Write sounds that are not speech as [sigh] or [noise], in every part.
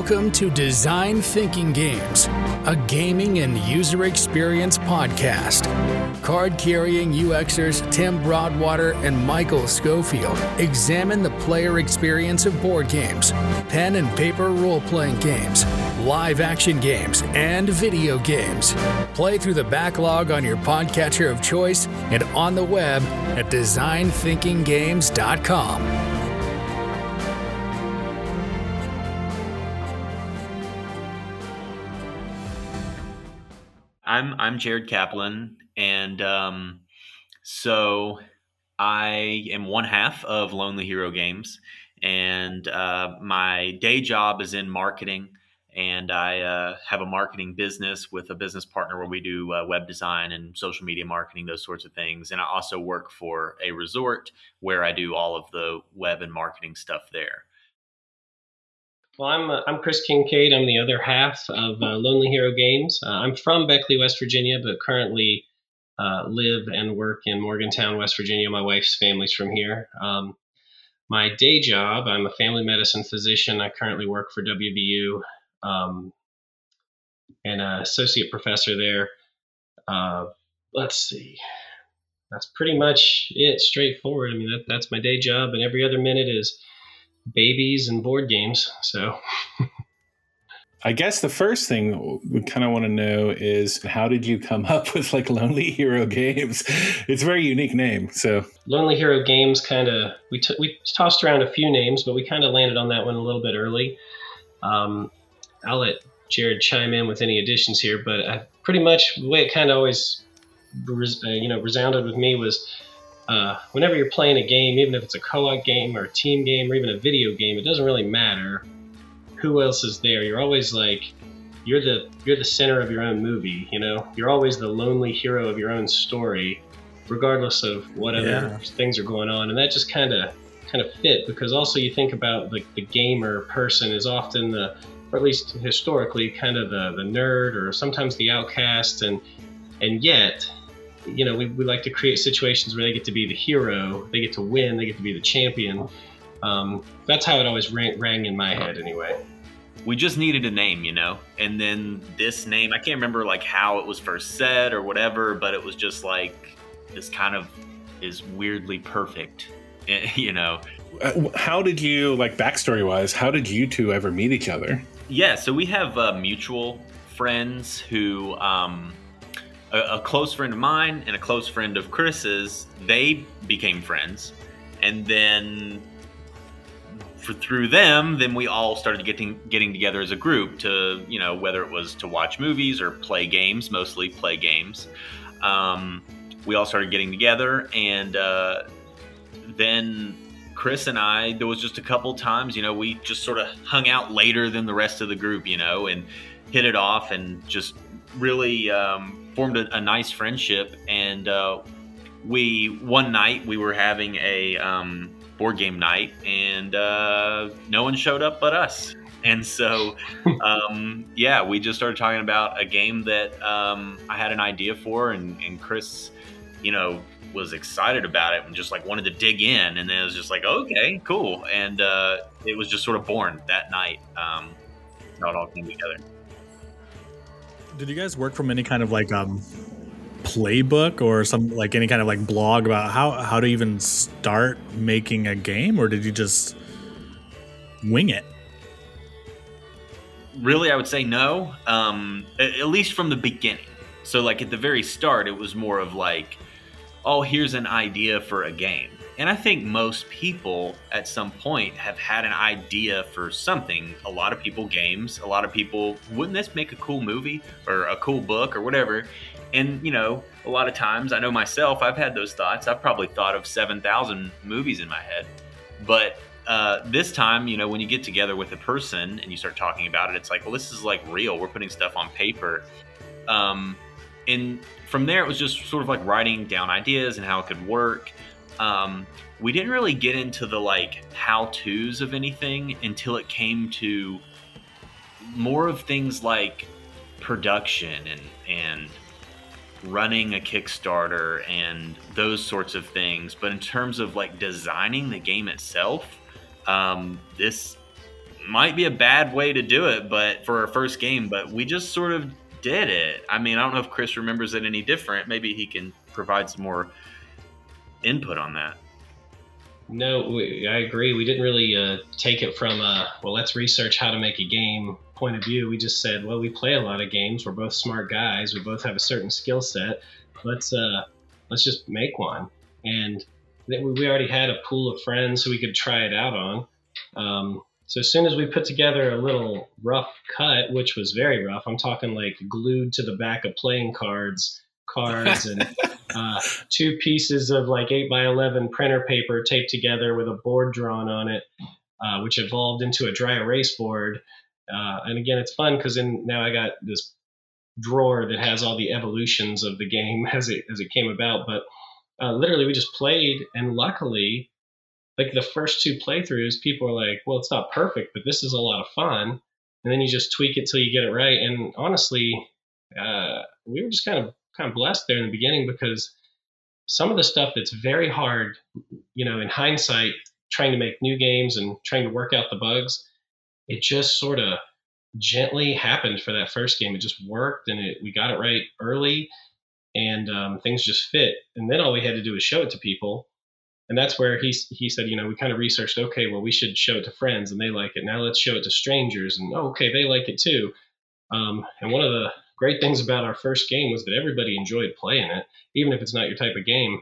Welcome to Design Thinking Games, a gaming and user experience podcast. Card carrying UXers Tim Broadwater and Michael Schofield examine the player experience of board games, pen and paper role playing games, live action games, and video games. Play through the backlog on your podcatcher of choice and on the web at designthinkinggames.com. I'm I'm Jared Kaplan, and um, so I am one half of Lonely Hero Games, and uh, my day job is in marketing, and I uh, have a marketing business with a business partner where we do uh, web design and social media marketing, those sorts of things. And I also work for a resort where I do all of the web and marketing stuff there. Well, I'm uh, I'm Chris Kincaid. I'm the other half of uh, Lonely Hero Games. Uh, I'm from Beckley, West Virginia, but currently uh, live and work in Morgantown, West Virginia. My wife's family's from here. Um, my day job, I'm a family medicine physician. I currently work for WVU um, and an associate professor there. Uh, let's see. That's pretty much it, straightforward. I mean, that, that's my day job, and every other minute is babies and board games. So. [laughs] I guess the first thing we kind of want to know is how did you come up with like Lonely Hero Games? It's a very unique name. So Lonely Hero Games kind of we t- we tossed around a few names, but we kind of landed on that one a little bit early. Um, I'll let Jared chime in with any additions here, but I, pretty much the way it kind of always res- uh, you know resounded with me was uh, whenever you're playing a game, even if it's a co-op game or a team game or even a video game, it doesn't really matter who else is there. You're always like you're the you're the center of your own movie. You know, you're always the lonely hero of your own story, regardless of what other yeah. things are going on. And that just kind of kind of fit because also you think about like the gamer person is often the or at least historically kind of the, the nerd or sometimes the outcast and and yet you know, we, we like to create situations where they get to be the hero, they get to win, they get to be the champion. Um, that's how it always rang, rang in my head, anyway. We just needed a name, you know, and then this name, I can't remember like how it was first said or whatever, but it was just like this kind of is weirdly perfect, [laughs] you know. Uh, how did you, like, backstory wise, how did you two ever meet each other? Yeah, so we have uh, mutual friends who um, a, a, close friend of mine and a close friend of Chris's, they became friends. And then for, through them, then we all started getting getting together as a group to, you know, whether it was to watch movies or play games, mostly play games. Um, we all started getting together, and uh, then Chris and I, there was just a couple times, you know, we just sort of hung out later than the rest of the group, you know, and hit it off and just really um, formed a, a nice friendship. And uh, we one night we were having a um, board game night, and uh, no one showed up but us. And so, [laughs] um, yeah, we just started talking about a game that um, I had an idea for, and, and Chris, you know, was excited about it and just like wanted to dig in. And then it was just like, okay, cool. And uh, it was just sort of born that night. Um, how it all came together. Did you guys work from any kind of like um playbook or some like any kind of like blog about how how to even start making a game or did you just wing it? Really, I would say no. Um, at least from the beginning. So, like at the very start, it was more of like, oh, here's an idea for a game. And I think most people at some point have had an idea for something. A lot of people, games, a lot of people, wouldn't this make a cool movie or a cool book or whatever? And, you know, a lot of times, I know myself, I've had those thoughts. I've probably thought of 7,000 movies in my head. But uh, this time, you know, when you get together with a person and you start talking about it, it's like, well, this is like real. We're putting stuff on paper. Um, and from there, it was just sort of like writing down ideas and how it could work. Um, we didn't really get into the like how to's of anything until it came to more of things like production and and running a Kickstarter and those sorts of things. But in terms of like designing the game itself, um, this might be a bad way to do it, but for our first game, but we just sort of did it. I mean, I don't know if Chris remembers it any different. Maybe he can provide some more input on that. No, we, I agree. We didn't really uh, take it from a well, let's research how to make a game point of view. We just said, well, we play a lot of games. We're both smart guys. We both have a certain skill set. Let's uh, let's just make one. And we already had a pool of friends who we could try it out on. Um, so as soon as we put together a little rough cut, which was very rough, I'm talking like glued to the back of playing cards, cards, and [laughs] uh, two pieces of like eight by eleven printer paper taped together with a board drawn on it, uh, which evolved into a dry erase board. Uh, and again, it's fun because now I got this drawer that has all the evolutions of the game [laughs] as it as it came about. But uh, literally, we just played, and luckily, like the first two playthroughs, people are like, "Well, it's not perfect, but this is a lot of fun." And then you just tweak it till you get it right. And honestly, uh, we were just kind of kind of blessed there in the beginning because some of the stuff that's very hard, you know, in hindsight, trying to make new games and trying to work out the bugs, it just sort of gently happened for that first game. It just worked and it, we got it right early and um, things just fit. And then all we had to do was show it to people. And that's where he, he said, you know, we kind of researched, okay, well, we should show it to friends and they like it. Now let's show it to strangers. And oh, okay, they like it too. Um, and one of the great things about our first game was that everybody enjoyed playing it, even if it's not your type of game.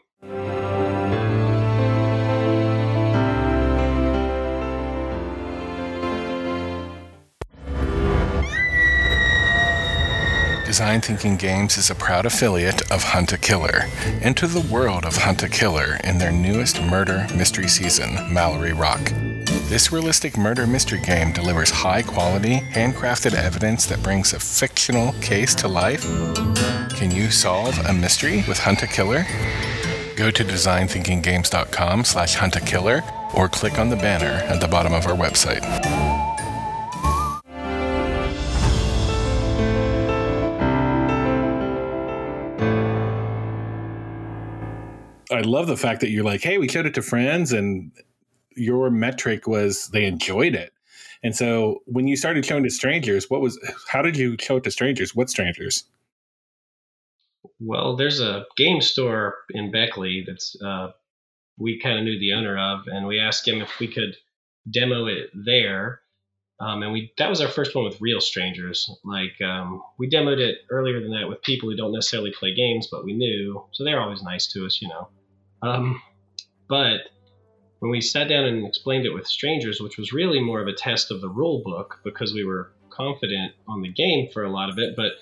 Design Thinking Games is a proud affiliate of Hunt a Killer. Enter the world of Hunt a Killer in their newest murder mystery season, Mallory Rock. This realistic murder mystery game delivers high quality, handcrafted evidence that brings a fictional case to life. Can you solve a mystery with Hunt a Killer? Go to designthinkinggames.com slash huntakiller or click on the banner at the bottom of our website. I love the fact that you're like, hey, we showed it to friends and your metric was they enjoyed it. And so when you started showing to strangers, what was how did you show it to strangers? What strangers? Well, there's a game store in Beckley that's uh, we kind of knew the owner of, and we asked him if we could demo it there. Um, and we that was our first one with real strangers. Like um, we demoed it earlier than that with people who don't necessarily play games, but we knew, so they're always nice to us, you know. Um, but when we sat down and explained it with strangers, which was really more of a test of the rule book because we were confident on the game for a lot of it, but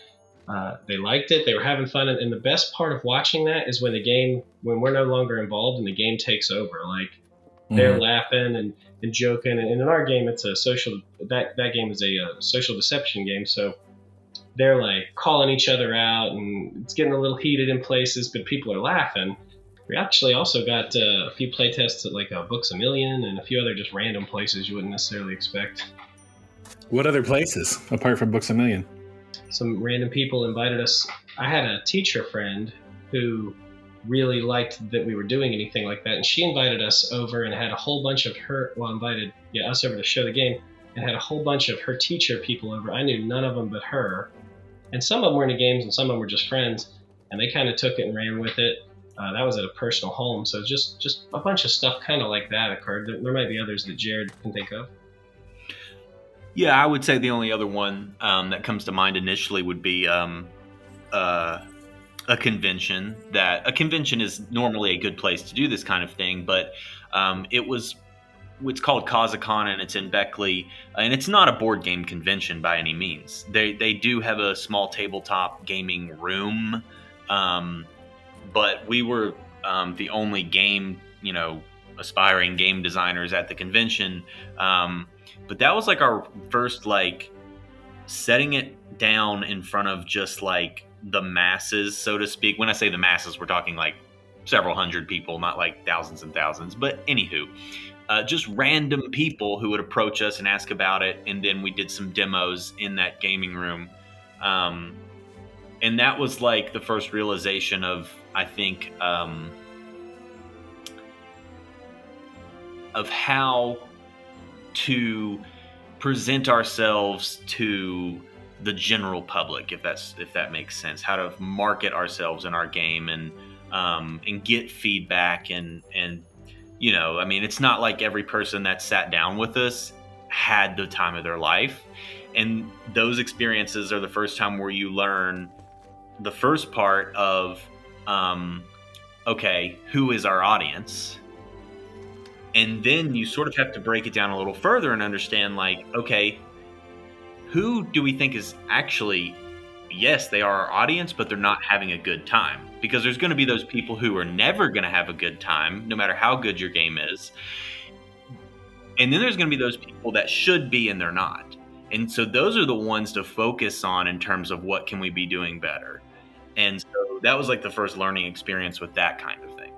uh, they liked it. They were having fun, and, and, the best part of watching that is when the game, when we're no longer involved and the game takes over. Like they're mm-hmm. laughing and, and joking, and, and, in our game, it's a social. That that game is a, a uh, social deception game, so they're like calling each other out, and it's getting a little heated in places, but people are laughing. We actually also got uh, a few playtests at like uh, Books a Million and a few other just random places you wouldn't necessarily expect. What other places apart from Books a Million? Some random people invited us. I had a teacher friend who really liked that we were doing anything like that, and she invited us over and had a whole bunch of her. Well, invited yeah us over to show the game, and had a whole bunch of her teacher people over. I knew none of them but her, and some of them were into games, and some of them were just friends, and they kind of took it and ran with it. Uh, that was at a personal home, so just just a bunch of stuff kind of like that occurred. There, there, might be others that Jared can think of. Yeah, I would say the only other one um, that comes to mind initially would be um, uh, a convention. That a convention is normally a good place to do this kind of thing, but um, it was it's called Kazakon and it's in Beckley, and it's not a board game convention by any means. They they do have a small tabletop gaming room. Um, but we were um, the only game, you know, aspiring game designers at the convention. Um, but that was like our first like setting it down in front of just like the masses, so to speak. When I say the masses, we're talking like several hundred people, not like thousands and thousands. But anywho, uh, just random people who would approach us and ask about it, and then we did some demos in that gaming room. Um, and that was like the first realization of I think um, of how to present ourselves to the general public, if that's if that makes sense. How to market ourselves in our game and um, and get feedback and and you know, I mean, it's not like every person that sat down with us had the time of their life, and those experiences are the first time where you learn the first part of um, okay, who is our audience? And then you sort of have to break it down a little further and understand, like, okay, who do we think is actually, yes, they are our audience, but they're not having a good time? Because there's going to be those people who are never going to have a good time, no matter how good your game is. And then there's going to be those people that should be and they're not. And so those are the ones to focus on in terms of what can we be doing better. And so that was like the first learning experience with that kind of thing.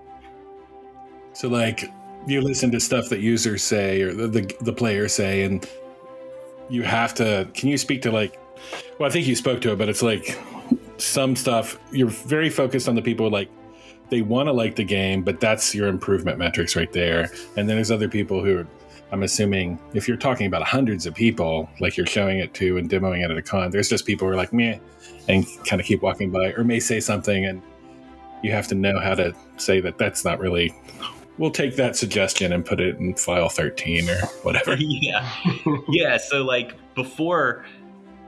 So like you listen to stuff that users say or the, the, the players say and you have to can you speak to like well i think you spoke to it but it's like some stuff you're very focused on the people like they want to like the game but that's your improvement metrics right there and then there's other people who i'm assuming if you're talking about hundreds of people like you're showing it to and demoing it at a con there's just people who are like meh and kind of keep walking by or may say something and you have to know how to say that that's not really we'll take that suggestion and put it in file 13 or whatever. [laughs] Yeah. Yeah so like before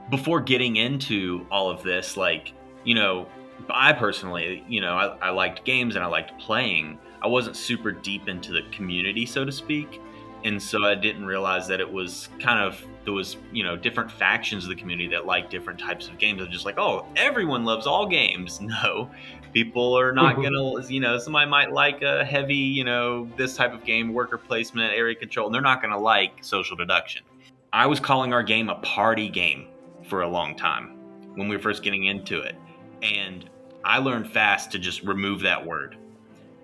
before getting into all of this like you know i personally you know I, I liked games and i liked playing. I wasn't super deep into the community so to speak and so i didn't realize that it was kind of there was you know different factions of the community that like different types of games. I was just like, oh, everyone loves all games. [laughs] No, people are not mm-hmm. gonna. You know, somebody might like a heavy, you know, this type of game, worker placement, area control, and they're not gonna like social deduction. I was calling our game a party game for a long time when we were first getting into it, and I learned fast to just remove that word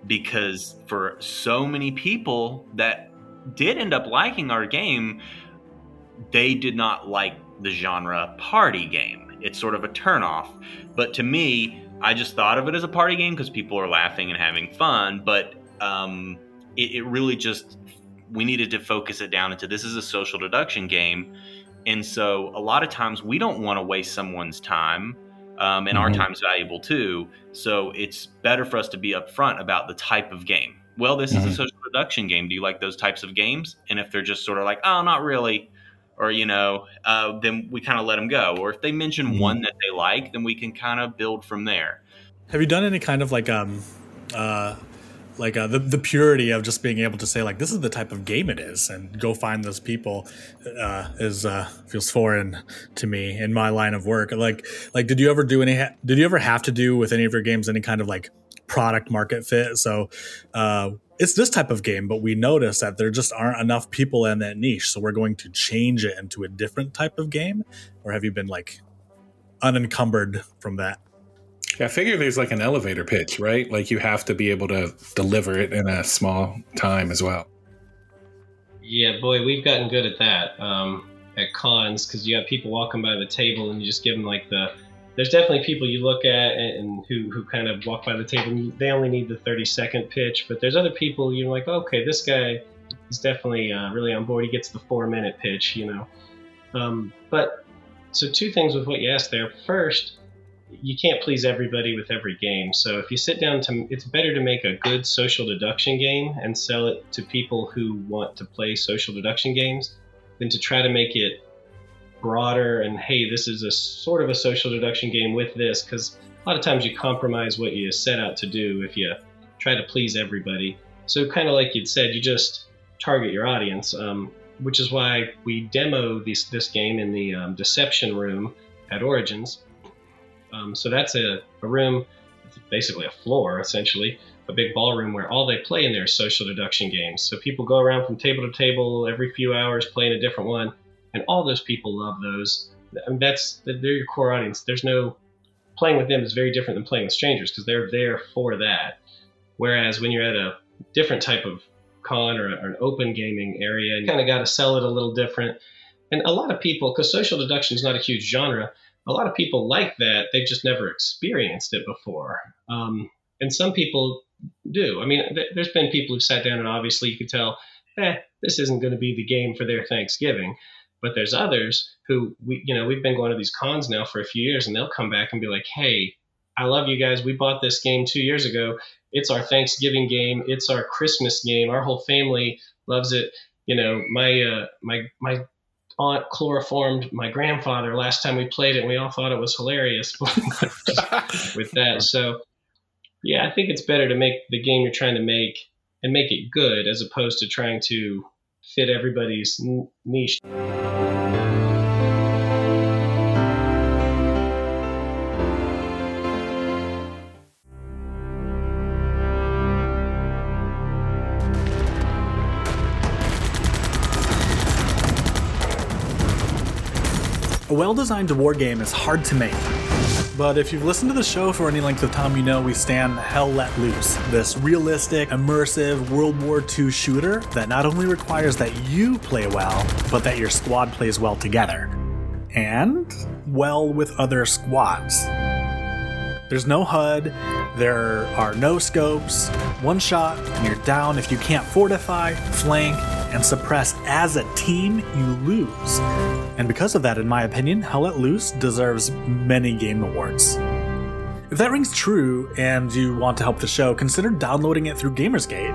because for so many people that did end up liking our game they did not like the genre party game. It's sort of a turnoff. But to me, I just thought of it as a party game because people are laughing and having fun. But um, it, it really just, we needed to focus it down into this is a social deduction game. And so a lot of times we don't want to waste someone's time. Um, and mm-hmm. our time's valuable too. So it's better for us to be upfront about the type of game. Well, this mm-hmm. is a mm-hmm. social deduction game. Do you like those types of games? And if they're just sort of like, oh, not really, or you know, uh, then we kind of let them go. Or if they mention mm-hmm. one that they like, then we can kind of build from there. Have you done any kind of like um, uh, like uh, the the purity of just being able to say like this is the type of game it is, and go find those people uh, is uh, feels foreign to me in my line of work. Like like did you ever do any? Ha- Did you ever have to do with any of your games any kind of like product market fit? So uh, it's this type of game, but we notice that there just aren't enough people in that niche. So we're going to change it into a different type of game. Or have you been like unencumbered from that? Yeah, I figure there's like an elevator pitch, right? Like you have to be able to deliver it in a small time as well. Yeah, boy, we've gotten good at that um, at cons because you have people walking by the table and you just give them like the there's definitely people you look at and, who, who kind of walk by the table and they only need the 30 second pitch but there's other people you're like okay this guy is definitely uh, really on board. He gets the four minute pitch you know. Um, but so two things with what you asked there. First you can't please everybody with every game. So if you sit down to it's better to make a good social deduction game and sell it to people who want to play social deduction games than to try to make it broader and hey, this is a sort of a social deduction game with this because a lot of times you compromise what you set out to do if you try to please everybody. So kind of like you'd said, you just target your audience, um, which is why we demo this this game in the um, Deception Room at Origins. Um, so that's a, a room, basically a floor essentially, a big ballroom where all they play in there is social deduction games. So people go around from table to table every few hours playing a different one and all those people love those. I mean, that's they're your core audience. There's no playing with them is very different than playing with strangers because they're there for that. Whereas when you're at a different type of con or, or an open gaming area, you kind of got to sell it a little different. And a lot of people, because social deduction is not a huge genre, a lot of people like that. They've just never experienced it before. Um, and some people do. I mean, th- there's been people who've sat down and obviously you could tell, eh, this isn't going to be the game for their Thanksgiving. But there's others who we, you know, we've been going to these cons now for a few years, and they'll come back and be like, "Hey, I love you guys. We bought this game two years ago. It's our Thanksgiving game. It's our Christmas game. Our whole family loves it. You know, my uh, my my aunt chloroformed my grandfather last time we played it. and We all thought it was hilarious [laughs] with that. [laughs] So, yeah, I think it's better to make the game you're trying to make and make it good as opposed to trying to fit everybody's niche. A well designed war game is hard to make. But if you've listened to the show for any length of time, you know we stand Hell Let Loose, this realistic, immersive World War II shooter that not only requires that you play well, but that your squad plays well together. And well with other squads. There's no HUD, there are no scopes, one shot, and you're down if you can't fortify, flank, and suppress as a team, you lose. And because of that, in my opinion, Hell Let Loose deserves many game awards. If that rings true and you want to help the show, consider downloading it through Gamersgate.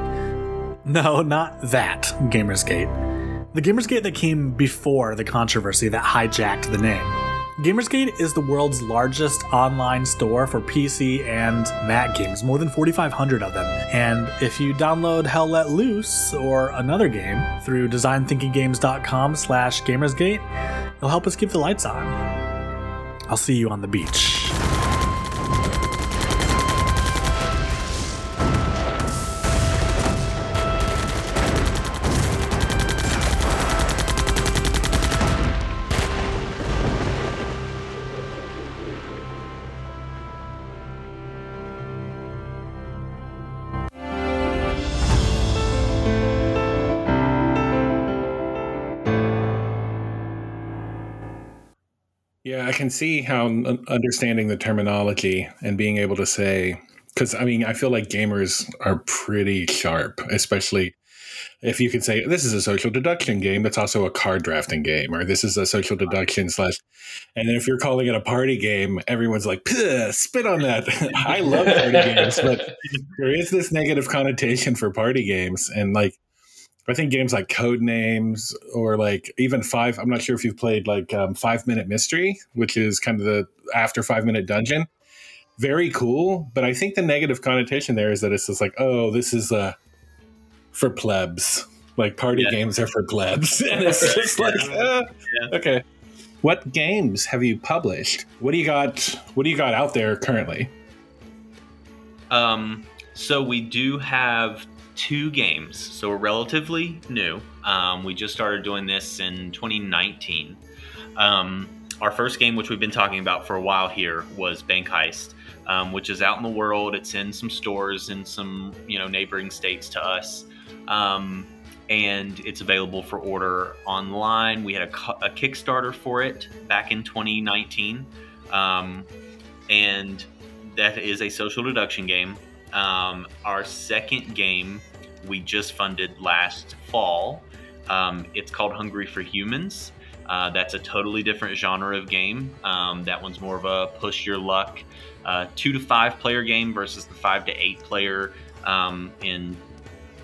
No, not that Gamersgate. The Gamersgate that came before the controversy that hijacked the name. Gamersgate is the world's largest online store for PC and Mac games, more than 4,500 of them. And if you download Hell Let Loose or another game through designthinkinggames.com slash gamersgate, it'll help us keep the lights on. I'll see you on the beach. Can see how understanding the terminology and being able to say, because I mean, I feel like gamers are pretty sharp, especially if you can say this is a social deduction game that's also a card drafting game, or this is a social deduction slash. And then if you're calling it a party game, everyone's like, spit on that. [laughs] I love party games, but [laughs] there is this negative connotation for party games, and like I think games like Codenames or like even Five. I'm not sure if you've played like um, Five Minute Mystery, which is kind of the after Five Minute Dungeon. Very cool, but I think the negative connotation there is that it's just like, oh, this is uh, for plebs. Like party yeah. games are for plebs, [laughs] and it's [laughs] just like, uh, yeah. okay. What games have you published? What do you got? What do you got out there currently? Um, so we do have two games, so we're relatively new. Um, we just started doing this in 2019. Um, our first game, which we've been talking about for a while here, was Bank Heist, um, which is out in the world. It's in some stores in some you know neighboring states to us, um, and it's available for order online. We had a, a Kickstarter for it back in 2019, um, and that is a social deduction game. Um, our second game we just funded last fall. Um, it's called Hungry for Humans. Uh, that's a totally different genre of game. Um, that one's more of a push your luck, uh, two to five player game versus the five to eight player um, in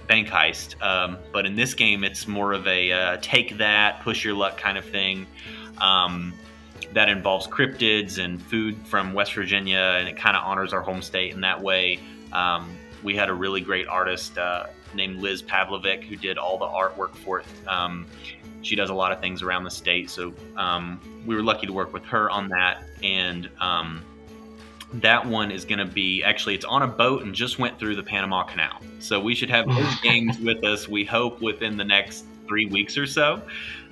Bank Heist. Um, but in this game, it's more of a uh, take that, push your luck kind of thing. Um, that involves cryptids and food from West Virginia, and it kind of honors our home state in that way. Um, we had a really great artist uh, named Liz Pavlovic who did all the artwork for it. Um, she does a lot of things around the state, so um, we were lucky to work with her on that. And um, that one is going to be actually it's on a boat and just went through the Panama Canal, so we should have those [laughs] games with us. We hope within the next three weeks or so.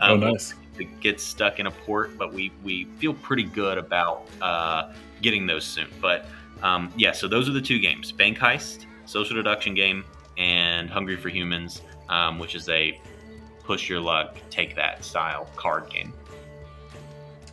oh, um, nice. It gets stuck in a port, but we we feel pretty good about uh, getting those soon. But um, yeah, so those are the two games: Bank Heist social deduction game, and Hungry for Humans, um, which is a push your luck, take that style card game.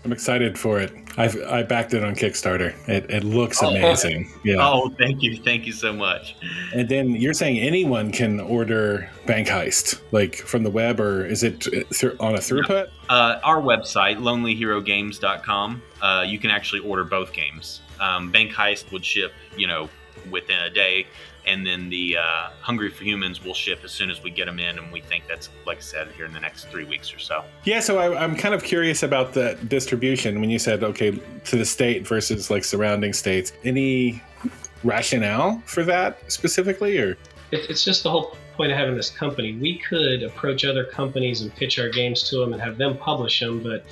I'm excited for it. I've I backed it on Kickstarter. It, it looks amazing. Yeah. Oh, thank you, thank you so much. And then you're saying anyone can order Bank Heist, like from the web, or is it th- on a throughput? Uh, our website, lonelyherogames.com, uh, you can actually order both games. Um, Bank Heist would ship, you know, within a day, and then the uh, Hungry for Humans will ship as soon as we get them in, and we think that's, like I said, here in the next three weeks or so. Yeah, so I, I'm kind of curious about the distribution when you said okay to the state versus like surrounding states. Any rationale for that specifically, or It, it's just the whole point of having this company. We could approach other companies and pitch our games to them and have them publish them, but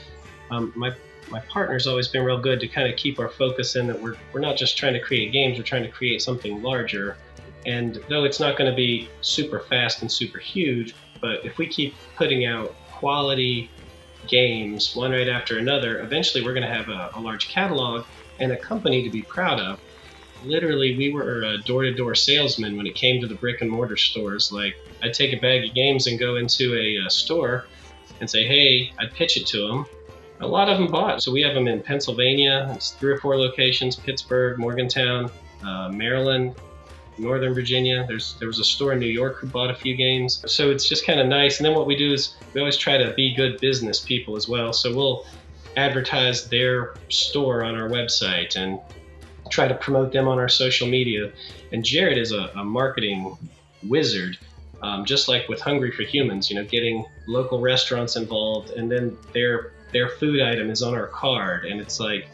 um, my my partner's always been real good to kind of keep our focus in that we're we're not just trying to create games, we're trying to create something larger. And though it's not going to be super fast and super huge, but if we keep putting out quality games one right after another, eventually we're going to have a, a large catalog and a company to be proud of. Literally we were a door-to-door salesman when it came to the brick and mortar stores. Like i'd take a bag of games and go into a, uh store and say hey i'd pitch it to them a lot of them bought so we have them in pennsylvania it's three or four locations pittsburgh morgantown uh, maryland northern virginia there's there was a store in new york who bought a few games so it's just kind of nice and then what we do is we always try to be good business people as well so we'll advertise their store on our website and try to promote them on our social media. And Jared is a, a marketing wizard, um, just like with Hungry for Humans. You know, getting local restaurants involved, and then their their food item is on our card, and it's like,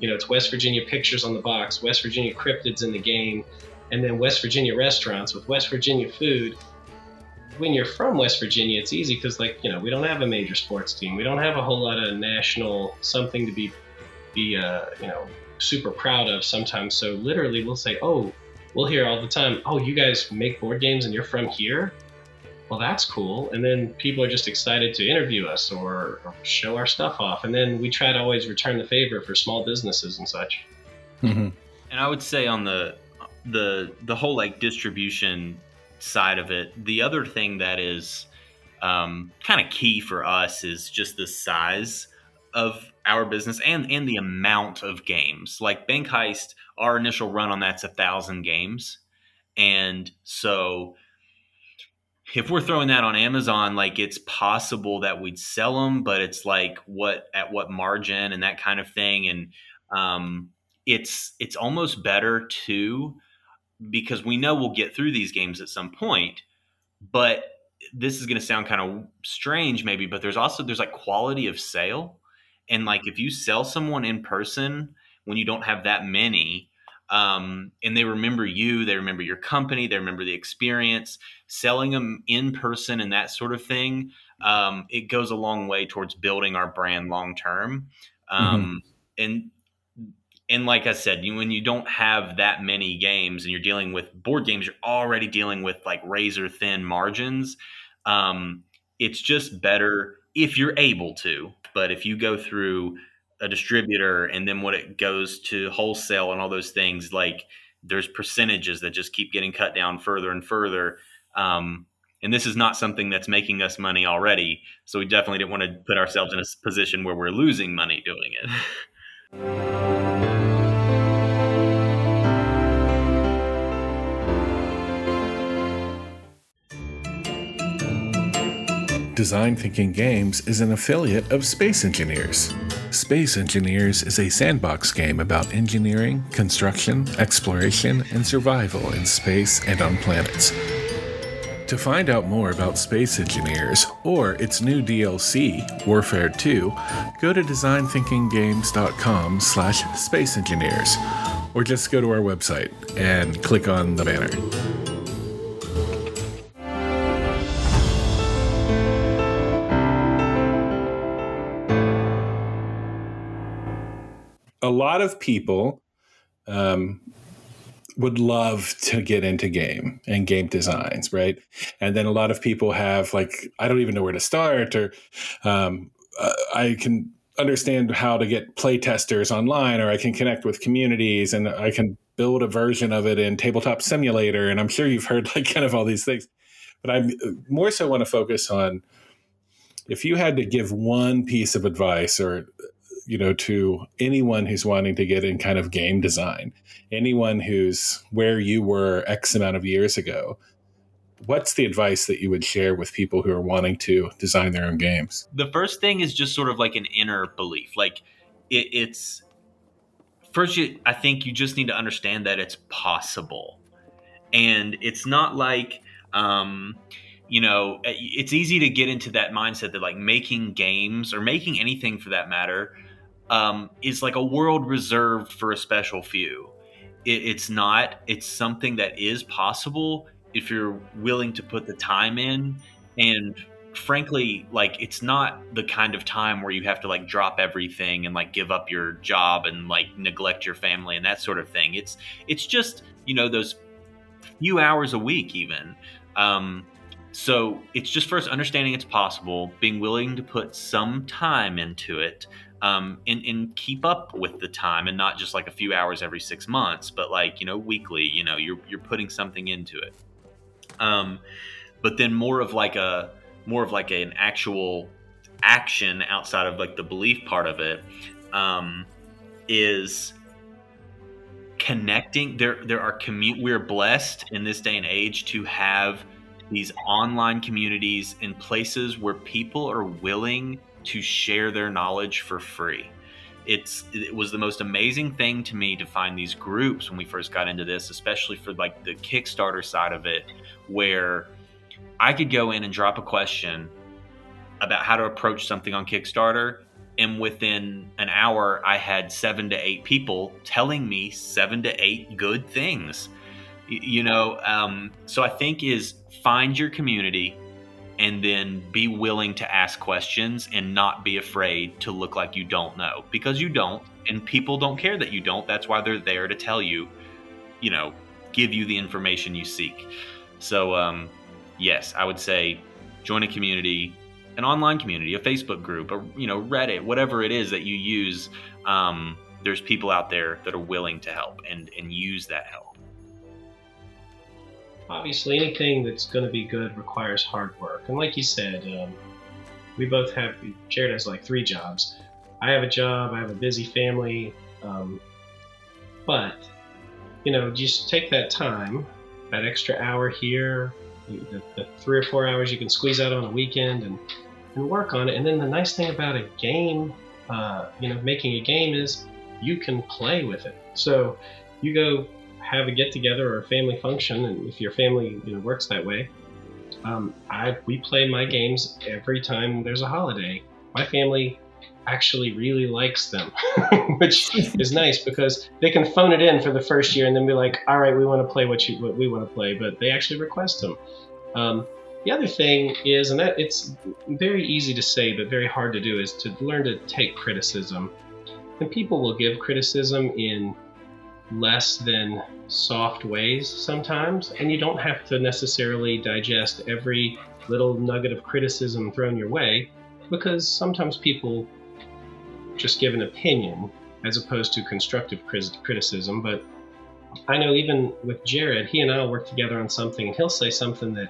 you know, it's West Virginia pictures on the box, West Virginia cryptids in the game, and then West Virginia restaurants with West Virginia food. When you're from West Virginia, it's easy because, like, you know, we don't have a major sports team. We don't have a whole lot of national something to be, be, uh, you know, super proud of sometimes. So literally, we'll say, "Oh, we'll hear all the time, oh, you guys make board games and you're from here." Well, that's cool. And then people are just excited to interview us or, or show our stuff off. And then we try to always return the favor for small businesses and such. And I would say on the the the whole like distribution side of it, the other thing that is um, kind of key for us is just the size of our business and and the amount of games. Like Bank Heist, our initial run on that's a thousand games, and so if we're throwing that on Amazon, like it's possible that we'd sell them, but it's like what at what margin and that kind of thing, and um, it's it's almost better too because we know we'll get through these games at some point, but this is going to sound kind of strange maybe but there's also there's like quality of sale. And like if you sell someone in person when you don't have that many um, and they remember you they remember your company they remember the experience selling them in person and that sort of thing um, it goes a long way towards building our brand long term um, and and like I said, you, when you don't have that many games and you're dealing with board games, you're already dealing with like razor thin margins. Um, it's just better if you're able to. But if you go through a distributor and then when it goes to wholesale and all those things, like there's percentages that just keep getting cut down further and further. Um, and this is not something that's making us money already. So we definitely didn't want to put ourselves in a position where we're losing money doing it. [laughs] Design Thinking Games is an affiliate of Space Engineers. Space Engineers is a sandbox game about engineering, construction, exploration, and survival in space and on planets. To find out more about Space Engineers or its new DLC, Warfare 2, go to designthinkinggames.com slash space engineers or just go to our website and click on the banner. Lot of people um, would love to get into game and game designs, right? And then a lot of people have like, I don't even know where to start, or um, uh, I can understand how to get play testers online, or I can connect with communities, and I can build a version of it in Tabletop Simulator. And I'm sure you've heard like kind of all these things, but I more so want to focus on if you had to give one piece of advice or you know, to anyone who's wanting to get in kind of game design, anyone who's where you were X amount of years ago, what's the advice that you would share with people who are wanting to design their own games? The first thing is just sort of like an inner belief. Like it, it's first, you, I think you just need to understand that it's possible. And it's not like, um, you know, it's easy to get into that mindset that like making games or making anything for that matter um, is like a world reserved for a special few. It, it's not. It's something that is possible if you're willing to put the time in and frankly like it's not the kind of time where you have to like drop everything and like give up your job and like neglect your family and that sort of thing it's it's just you know those few hours a week even um so it's just first understanding it's possible being willing to put some time into it um, and, and keep up with the time and not just like a few hours every six months but like you know weekly you know you're, you're putting something into it. Um, but then more of like a more of like an actual action outside of like the belief part of it um, is connecting there there are commu- we're blessed in this day and age to have these online communities in places where people are willing to share their knowledge for free it's it was the most amazing thing to me to find these groups when we first got into this especially for like the kickstarter side of it where I could go in and drop a question about how to approach something on Kickstarter. And within an hour, I had seven to eight people telling me seven to eight good things. You know, um, so I think is find your community and then be willing to ask questions and not be afraid to look like you don't know because you don't and people don't care that you don't that's why they're there to tell you you know give you the information you seek so um, yes, I would say join a community, an online community, a Facebook group, or you know Reddit, whatever it is that you use. Um, there's people out there that are willing to help and and use that help. Obviously, anything that's going to be good requires hard work, and like you said, um, we both have. Jared has like three jobs. I have a job. I have a busy family, um, but you know, just take that time, that extra hour here, the, the, three or four hours you can squeeze out on a weekend and, and work on it. And then the nice thing about a game, uh, you know, making a game is you can play with it. So you go have a get together or a family function, and if your family you know works that way, um, I we play my games every time there's a holiday. My family actually really likes them, [laughs] which is nice because they can phone it in for the first year and then be like, "All right, we want to play what you what we want to play," but they actually request them. Um, the other thing is, and that it's very easy to say but very hard to do, is to learn to take criticism. And people will give criticism in less than soft ways sometimes, and you don't have to necessarily digest every little nugget of criticism thrown your way because sometimes people just give an opinion as opposed to constructive criticism. But I know even with Jared, he and I will work together on something, and he'll say something that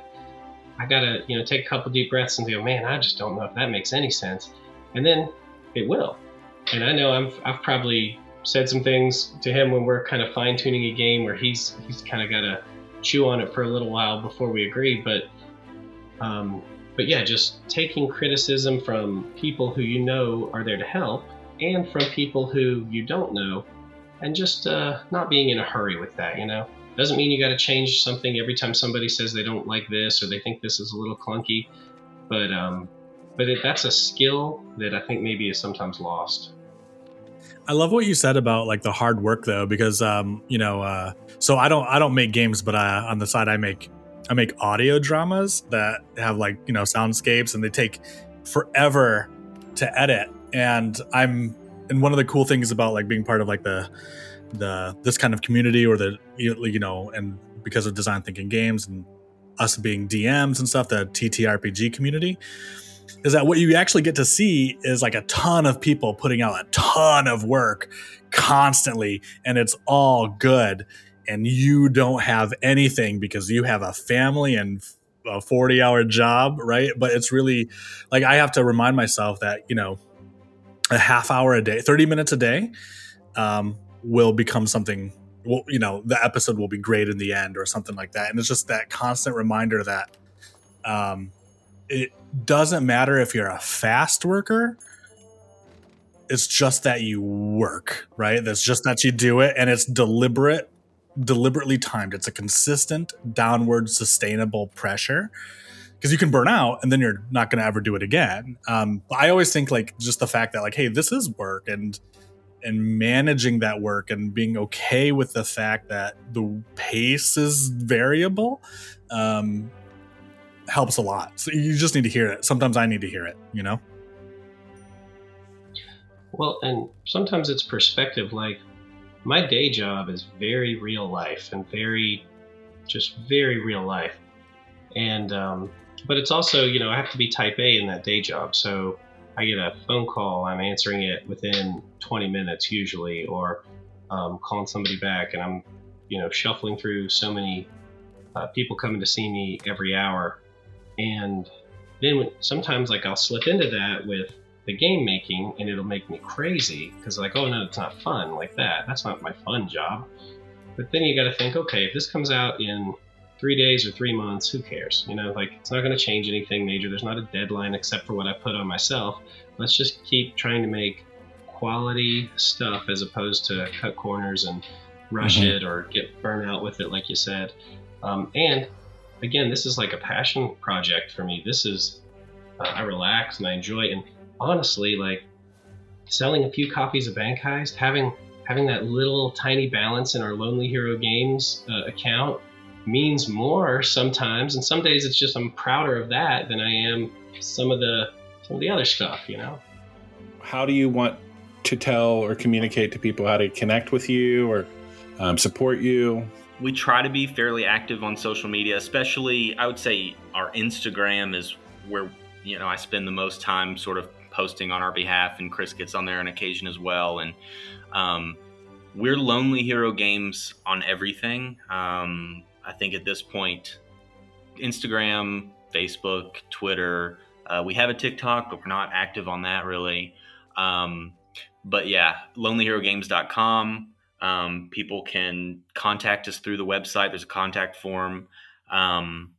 I gotta, you know, take a couple deep breaths and go, man, I just don't know if that makes any sense. And then it will. And I know I've, I've probably said some things to him when we're kind of fine tuning a game where he's he's kind of got to chew on it for a little while before we agree. But um, but yeah, just taking criticism from people who you know are there to help and from people who you don't know, and just uh, not being in a hurry with that, you know? Doesn't mean you got to change something every time somebody says they don't like this or they think this is a little clunky, but um, but it, that's a skill that I think maybe is sometimes lost. I love what you said about like the hard work though, because um, you know, uh, so I don't I don't make games, but uh, on the side I make I make audio dramas that have like you know soundscapes and they take forever to edit. And i'm and one of the cool things about like being part of like the the this kind of community or the you know and because of design thinking games and us being dms and stuff the ttrpg community is that what you actually get to see is like a ton of people putting out a ton of work constantly and it's all good and you don't have anything because you have a family and a 40 hour job right but it's really like i have to remind myself that you know a half hour a day, 30 minutes a day, um, will become something well, you know, the episode will be great in the end or something like that. And it's just that constant reminder that um, it doesn't matter if you're a fast worker. It's just that you work, right? That's just that you do it and it's deliberate, deliberately timed. It's a consistent downward sustainable pressure because you can burn out and then you're not going to ever do it again. Um, but I always think like just the fact that like, hey, this is work and and managing that work and being okay with the fact that the pace is variable um, helps a lot. So you just need to hear it. Sometimes I need to hear it, you know? Well, and sometimes it's perspective. Like, my day job is very real life and very, just very real life. And, um, but it's also, you know, I have to be type A in that day job. So I get a phone call, I'm answering it within 20 minutes usually, or um, calling somebody back, and I'm, you know, shuffling through so many uh, people coming to see me every hour, and then sometimes like I'll slip into that with the game making, and it'll make me crazy because like, oh no, it's not fun like that. That's not my fun job. But then you got to think, okay, if this comes out in three days or three months, who cares? You know, like it's not going to change anything major. There's not a deadline except for what I put on myself. Let's just keep trying to make quality stuff as opposed to cut corners and rush mm-hmm. it or get burnt out with it, like you said. Um, and again, this is like a passion project for me. This is, uh, I relax and I enjoy. And honestly, like selling a few copies of Bank Heist, having having that little tiny balance in our Lonely Hero Games uh, account means more sometimes, and some days it's just I'm prouder of that than I am some of the some of the other stuff, you know. How do you want to tell or communicate to people how to connect with you or um, support you? We try to be fairly active on social media, especially I would say our Instagram is where you know I spend the most time sort of posting on our behalf, and Chris gets on there on occasion as well, and um, we're Lonely Hero Games on everything. Um, I think at this point, Instagram, Facebook, Twitter. Uh, we have a TikTok, but we're not active on that really. Um, but yeah, lonelyherogames.com. Um, people can contact us through the website. There's a contact form. Um,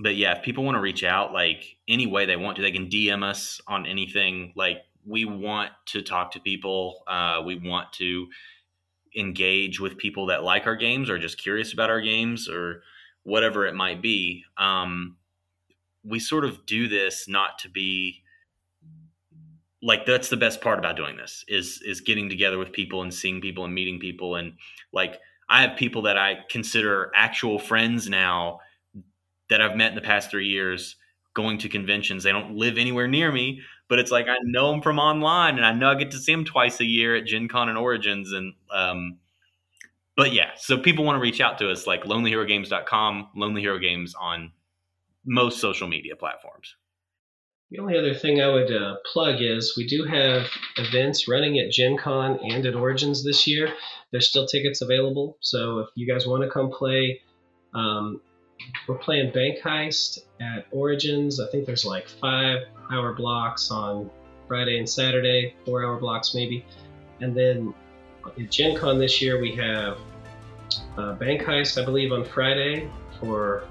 but yeah, if people want to reach out, like any way they want to, they can DM us on anything. Like we want to talk to people. Uh, we want to engage with people that like our games or just curious about our games or whatever it might be. Um, we sort of do this not to be like that's the best part about doing this is is getting together with people and seeing people and meeting people and like I have people that I consider actual friends now that I've met in the past three years going to conventions. They don't live anywhere near me, but it's like I know them from online, and I know I get to see them twice a year at Gen Con and Origins, and um, but yeah, so people want to reach out to us like lonelyherogames.com, Lonely Hero Games on most social media platforms. The only other thing I would uh, plug is we do have events running at Gen Con and at Origins this year. There's still tickets available, so if you guys want to come play, um, we're playing Bank Heist at Origins. I think there's like five hour blocks on Friday and Saturday, four hour blocks maybe. And then at Gen Con this year, we have uh, Bank Heist, I believe, on Friday for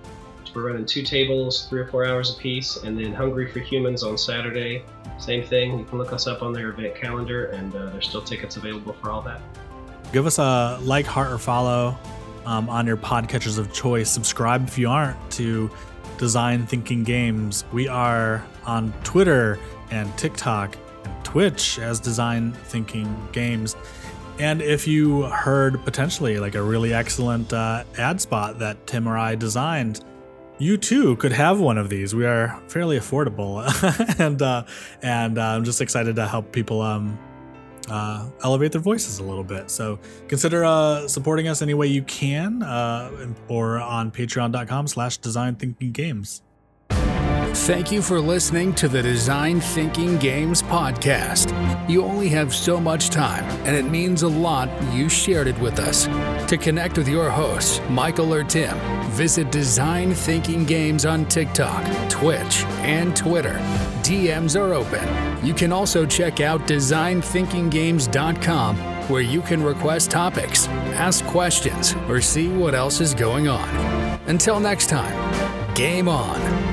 we're running two tables, three or four hours a piece, and then Hungry for Humans on Saturday. Same thing. You can look us up on their event calendar, and uh, there's still tickets available for all that. Give us a like, heart, or follow um, on your podcatchers of choice. Subscribe if you aren't to Design Thinking Games. We are on Twitter and TikTok and Twitch as Design Thinking Games. And if you heard potentially like a really excellent uh, ad spot that Tim or I designed, you too could have one of these. We are fairly affordable, [laughs] and uh, and uh, I'm just excited to help people um, uh, elevate their voices a little bit. So consider uh, supporting us any way you can, uh, or on patreon.com slash design thinking games. Thank you for listening to the Design Thinking Games podcast. You only have so much time, and it means a lot you shared it with us. To connect with your hosts, Michael or Tim, Visit Design Thinking Games on TikTok, Twitch, and Twitter. DMs are open. You can also check out designthinkinggames.com where you can request topics, ask questions, or see what else is going on. Until next time, game on.